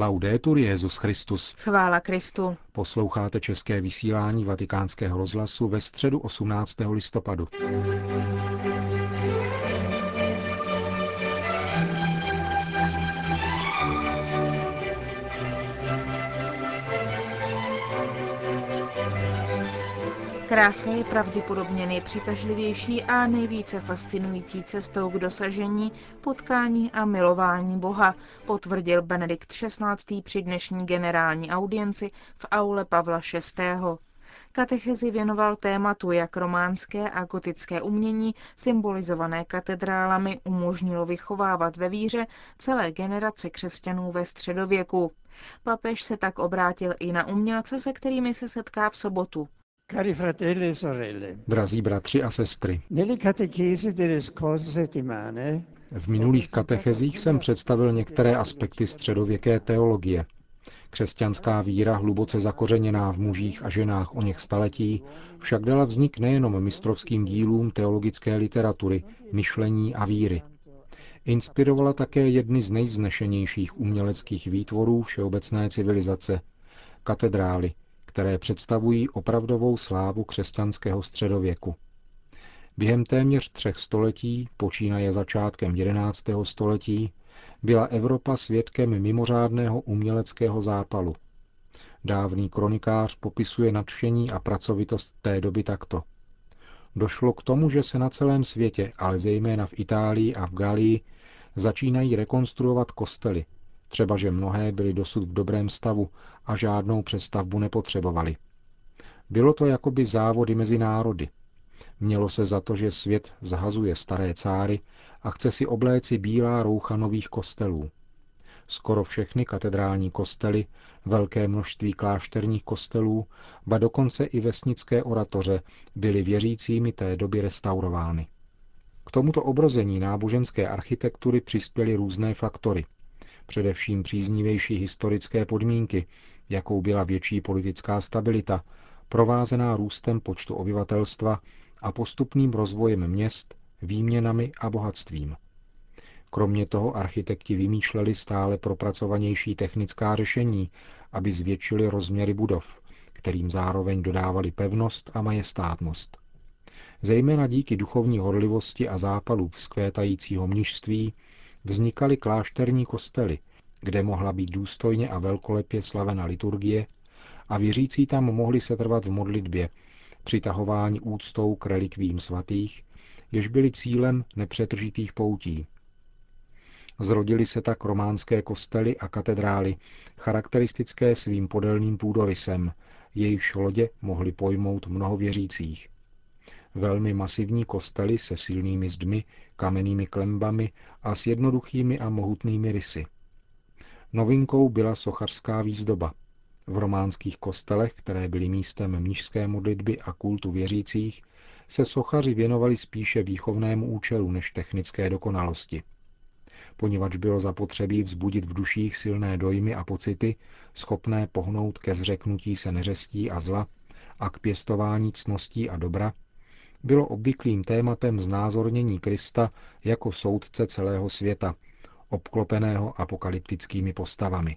Laudetur Jezus Christus. Chvála Kristu. Posloucháte české vysílání Vatikánského rozhlasu ve středu 18. listopadu. Krása je pravděpodobně nejpřitažlivější a nejvíce fascinující cestou k dosažení, potkání a milování Boha, potvrdil Benedikt XVI. při dnešní generální audienci v aule Pavla VI. Katechezi věnoval tématu, jak románské a gotické umění, symbolizované katedrálami, umožnilo vychovávat ve víře celé generace křesťanů ve středověku. Papež se tak obrátil i na umělce, se kterými se setká v sobotu. Cari fratelli e sorelle. Drazí bratři a sestry. V minulých katechezích jsem představil některé aspekty středověké teologie. Křesťanská víra, hluboce zakořeněná v mužích a ženách o něch staletí, však dala vznik nejenom mistrovským dílům teologické literatury, myšlení a víry. Inspirovala také jedny z nejvznešenějších uměleckých výtvorů všeobecné civilizace, katedrály, které představují opravdovou slávu křesťanského středověku. Během téměř třech století, počínaje začátkem 11. století, byla Evropa svědkem mimořádného uměleckého zápalu. Dávný kronikář popisuje nadšení a pracovitost té doby takto. Došlo k tomu, že se na celém světě, ale zejména v Itálii a v Galii, začínají rekonstruovat kostely, třeba že mnohé byly dosud v dobrém stavu a žádnou přestavbu nepotřebovali. Bylo to jakoby závody mezi národy. Mělo se za to, že svět zahazuje staré cáry a chce si obléci bílá roucha nových kostelů. Skoro všechny katedrální kostely, velké množství klášterních kostelů, ba dokonce i vesnické oratoře byly věřícími té doby restaurovány. K tomuto obrození náboženské architektury přispěly různé faktory – především příznivější historické podmínky, jakou byla větší politická stabilita, provázená růstem počtu obyvatelstva a postupným rozvojem měst, výměnami a bohatstvím. Kromě toho architekti vymýšleli stále propracovanější technická řešení, aby zvětšili rozměry budov, kterým zároveň dodávali pevnost a majestátnost. Zejména díky duchovní horlivosti a zápalu vzkvétajícího mnižství vznikaly klášterní kostely, kde mohla být důstojně a velkolepě slavena liturgie a věřící tam mohli se trvat v modlitbě, přitahování úctou k relikvím svatých, jež byly cílem nepřetržitých poutí. Zrodily se tak románské kostely a katedrály, charakteristické svým podélným půdorysem, jejichž lodě mohly pojmout mnoho věřících velmi masivní kostely se silnými zdmi, kamennými klembami a s jednoduchými a mohutnými rysy. Novinkou byla sochařská výzdoba. V románských kostelech, které byly místem mnižské modlitby a kultu věřících, se sochaři věnovali spíše výchovnému účelu než technické dokonalosti. Poněvadž bylo zapotřebí vzbudit v duších silné dojmy a pocity, schopné pohnout ke zřeknutí se neřestí a zla a k pěstování cností a dobra, bylo obvyklým tématem znázornění Krista jako soudce celého světa, obklopeného apokalyptickými postavami.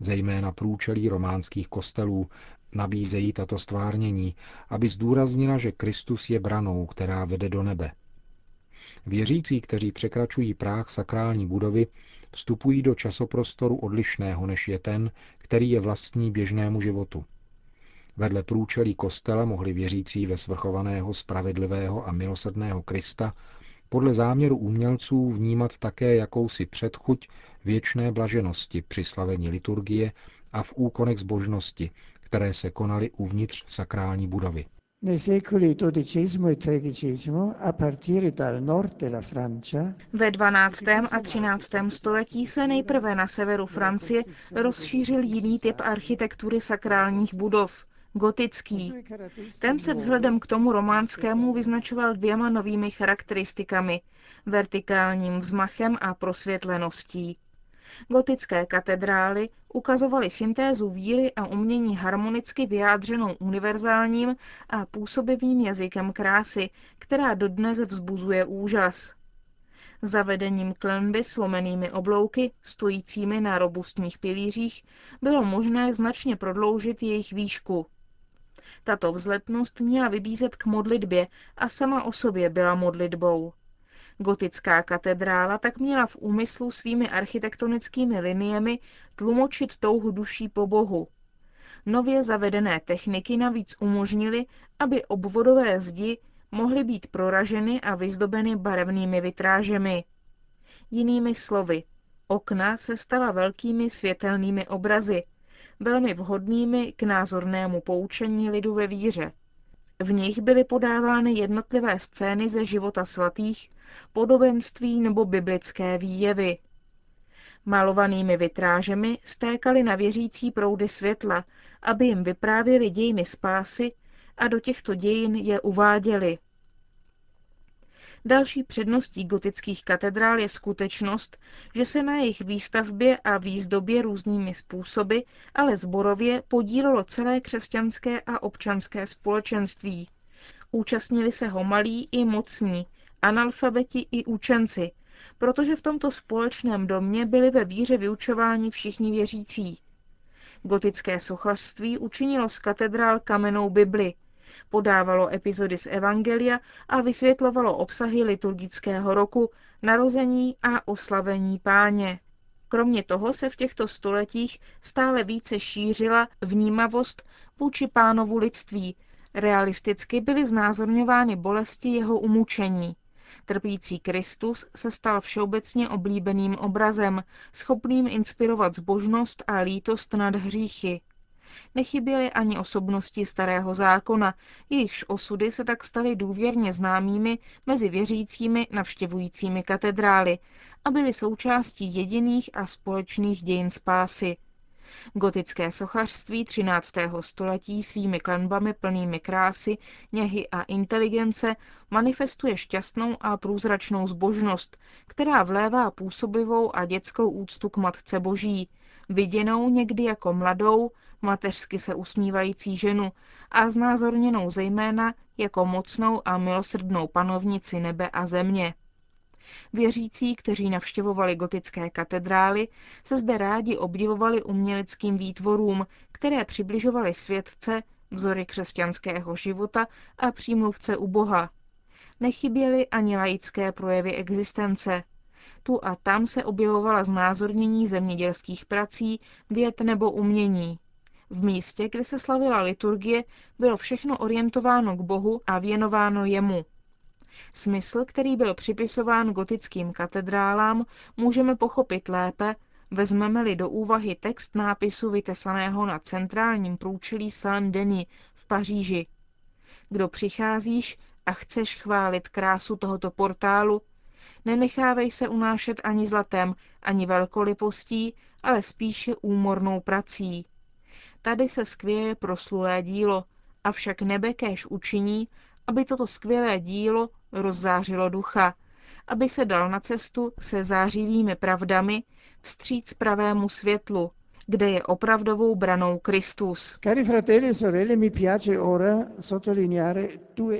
Zejména průčelí románských kostelů nabízejí tato stvárnění, aby zdůraznila, že Kristus je branou, která vede do nebe. Věřící, kteří překračují práh sakrální budovy, vstupují do časoprostoru odlišného, než je ten, který je vlastní běžnému životu. Vedle průčelí kostela mohli věřící ve svrchovaného, spravedlivého a milosrdného Krista podle záměru umělců vnímat také jakousi předchuť věčné blaženosti při slavení liturgie a v úkonech zbožnosti, které se konaly uvnitř sakrální budovy. Ve 12. a 13. století se nejprve na severu Francie rozšířil jiný typ architektury sakrálních budov gotický. Ten se vzhledem k tomu románskému vyznačoval dvěma novými charakteristikami – vertikálním vzmachem a prosvětleností. Gotické katedrály ukazovaly syntézu víry a umění harmonicky vyjádřenou univerzálním a působivým jazykem krásy, která dodnes vzbuzuje úžas. Zavedením klenby slomenými oblouky, stojícími na robustních pilířích, bylo možné značně prodloužit jejich výšku. Tato vzletnost měla vybízet k modlitbě a sama o sobě byla modlitbou. Gotická katedrála tak měla v úmyslu svými architektonickými liniemi tlumočit touhu duší po Bohu. Nově zavedené techniky navíc umožnily, aby obvodové zdi mohly být proraženy a vyzdobeny barevnými vitrážemi. Jinými slovy, okna se stala velkými světelnými obrazy, velmi vhodnými k názornému poučení lidu ve víře. V nich byly podávány jednotlivé scény ze života svatých, podobenství nebo biblické výjevy. Malovanými vitrážemi stékaly na věřící proudy světla, aby jim vyprávěli dějiny spásy a do těchto dějin je uváděli. Další předností gotických katedrál je skutečnost, že se na jejich výstavbě a výzdobě různými způsoby, ale zborově podílelo celé křesťanské a občanské společenství. Účastnili se ho malí i mocní, analfabeti i učenci, protože v tomto společném domě byli ve víře vyučováni všichni věřící. Gotické sochařství učinilo z katedrál kamenou Bibli, podávalo epizody z Evangelia a vysvětlovalo obsahy liturgického roku, narození a oslavení páně. Kromě toho se v těchto stoletích stále více šířila vnímavost vůči pánovu lidství. Realisticky byly znázorňovány bolesti jeho umučení. Trpící Kristus se stal všeobecně oblíbeným obrazem, schopným inspirovat zbožnost a lítost nad hříchy. Nechyběly ani osobnosti starého zákona, jejichž osudy se tak staly důvěrně známými mezi věřícími navštěvujícími katedrály a byly součástí jediných a společných dějin spásy. Gotické sochařství 13. století svými klenbami plnými krásy, něhy a inteligence manifestuje šťastnou a průzračnou zbožnost, která vlévá působivou a dětskou úctu k Matce Boží, viděnou někdy jako mladou, mateřsky se usmívající ženu a znázorněnou zejména jako mocnou a milosrdnou panovnici nebe a země. Věřící, kteří navštěvovali gotické katedrály, se zde rádi obdivovali uměleckým výtvorům, které přibližovaly světce, vzory křesťanského života a přímluvce u Boha. Nechyběly ani laické projevy existence. Tu a tam se objevovala znázornění zemědělských prací, věd nebo umění. V místě, kde se slavila liturgie, bylo všechno orientováno k Bohu a věnováno jemu. Smysl, který byl připisován gotickým katedrálám, můžeme pochopit lépe, vezmeme-li do úvahy text nápisu vytesaného na centrálním průčelí Saint-Denis v Paříži. Kdo přicházíš a chceš chválit krásu tohoto portálu, nenechávej se unášet ani zlatem, ani velkolipostí, ale spíše úmornou prací. Tady se skvěje proslulé dílo, avšak nebe kéž učiní, aby toto skvělé dílo rozzářilo ducha, aby se dal na cestu se zářivými pravdami vstříc pravému světlu, kde je opravdovou branou Kristus.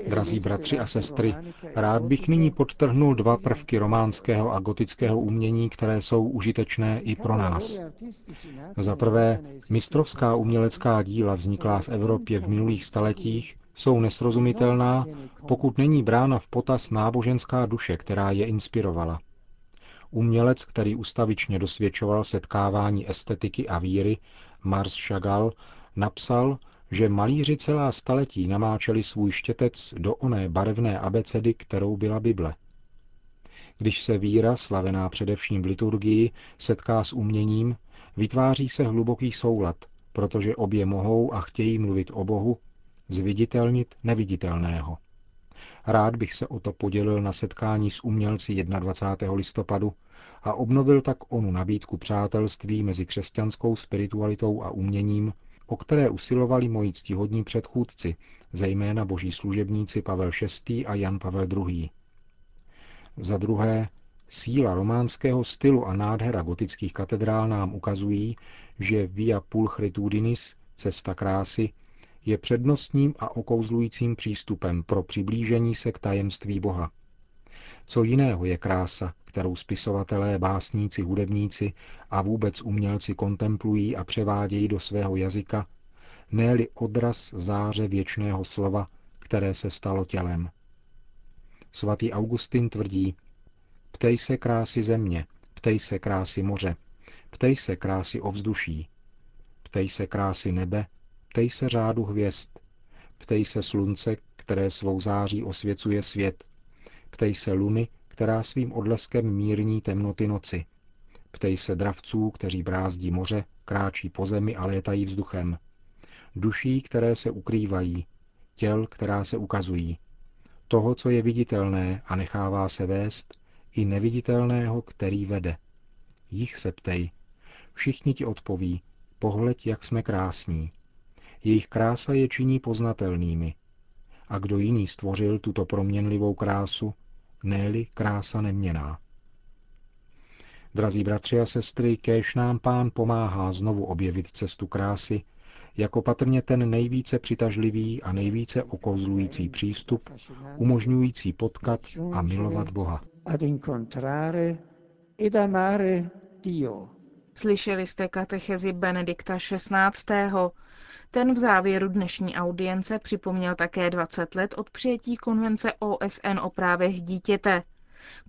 Drazí bratři a sestry, rád bych nyní podtrhnul dva prvky románského a gotického umění, které jsou užitečné i pro nás. Za prvé, mistrovská umělecká díla vzniklá v Evropě v minulých staletích jsou nesrozumitelná, pokud není brána v potaz náboženská duše, která je inspirovala. Umělec, který ustavičně dosvědčoval setkávání estetiky a víry, Mars Chagall, napsal, že malíři celá staletí namáčeli svůj štětec do oné barevné abecedy, kterou byla Bible. Když se víra, slavená především v liturgii, setká s uměním, vytváří se hluboký soulad, protože obě mohou a chtějí mluvit o Bohu, zviditelnit neviditelného. Rád bych se o to podělil na setkání s umělci 21. listopadu a obnovil tak onu nabídku přátelství mezi křesťanskou spiritualitou a uměním, o které usilovali moji ctihodní předchůdci, zejména boží služebníci Pavel VI. a Jan Pavel II. Za druhé, síla románského stylu a nádhera gotických katedrál nám ukazují, že via pulchritudinis, cesta krásy, je přednostním a okouzlujícím přístupem pro přiblížení se k tajemství Boha. Co jiného je krása, kterou spisovatelé, básníci, hudebníci a vůbec umělci kontemplují a převádějí do svého jazyka, ne odraz záře věčného slova, které se stalo tělem. Svatý Augustin tvrdí, ptej se krásy země, ptej se krásy moře, ptej se krásy ovzduší, ptej se krásy nebe, ptej se řádu hvězd, ptej se slunce, které svou září osvěcuje svět, ptej se luny, která svým odleskem mírní temnoty noci, ptej se dravců, kteří brázdí moře, kráčí po zemi a létají vzduchem, duší, které se ukrývají, těl, která se ukazují, toho, co je viditelné a nechává se vést, i neviditelného, který vede. Jich se ptej. Všichni ti odpoví, pohleď, jak jsme krásní. Jejich krása je činí poznatelnými. A kdo jiný stvořil tuto proměnlivou krásu, ne krása neměná. Drazí bratři a sestry, kéž nám pán pomáhá znovu objevit cestu krásy, jako patrně ten nejvíce přitažlivý a nejvíce okouzlující přístup, umožňující potkat a milovat Boha. Slyšeli jste katechezi Benedikta XVI. Ten v závěru dnešní audience připomněl také 20 let od přijetí konvence OSN o právech dítěte.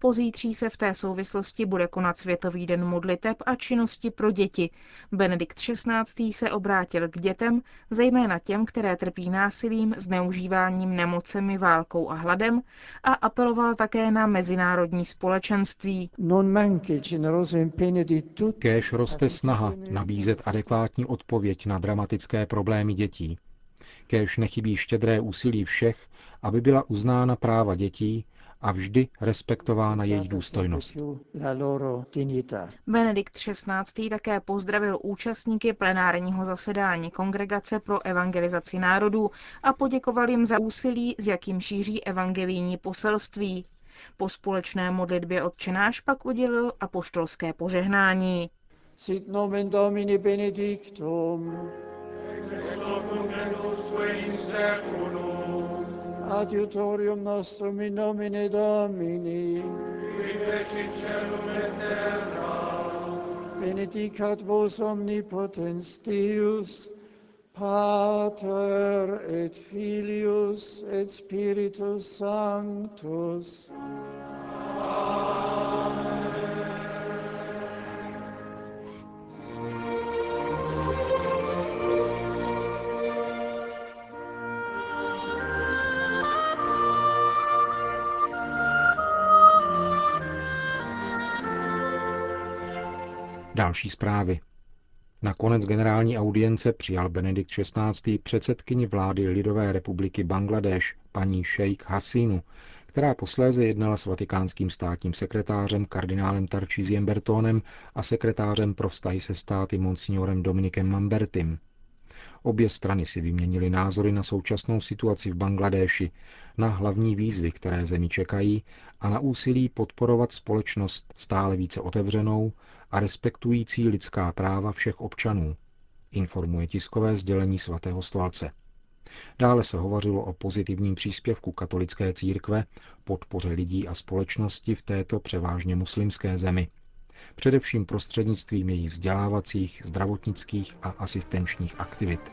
Pozítří se v té souvislosti bude konat Světový den modliteb a činnosti pro děti. Benedikt XVI. se obrátil k dětem, zejména těm, které trpí násilím, zneužíváním, nemocemi, válkou a hladem a apeloval také na mezinárodní společenství. Kéž roste snaha nabízet adekvátní odpověď na dramatické problémy dětí. Kéž nechybí štědré úsilí všech, aby byla uznána práva dětí a vždy respektována jejich důstojnost. Benedikt XVI. také pozdravil účastníky plenárního zasedání Kongregace pro evangelizaci národů a poděkoval jim za úsilí, s jakým šíří evangelijní poselství. Po společné modlitbě odčenáš pak udělil apoštolské požehnání. Sit nomen Domini benedictum. Ex hoc in seculum adiutorium nostrum in nomine Domini, qui fecit celum et terra, benedicat vos omnipotens Deus, Pater et Filius et Spiritus Sanctus. Amen. Další zprávy. Nakonec generální audience přijal Benedikt XVI. předsedkyni vlády Lidové republiky Bangladeš, paní Sheikh Hasinu, která posléze jednala s vatikánským státním sekretářem kardinálem Tarčíziem Bertónem a sekretářem pro vztahy se státy monsignorem Dominikem Mambertim. Obě strany si vyměnily názory na současnou situaci v Bangladéši, na hlavní výzvy, které zemi čekají a na úsilí podporovat společnost stále více otevřenou a respektující lidská práva všech občanů, informuje tiskové sdělení svatého stolce. Dále se hovořilo o pozitivním příspěvku katolické církve, podpoře lidí a společnosti v této převážně muslimské zemi, především prostřednictvím jejich vzdělávacích, zdravotnických a asistenčních aktivit.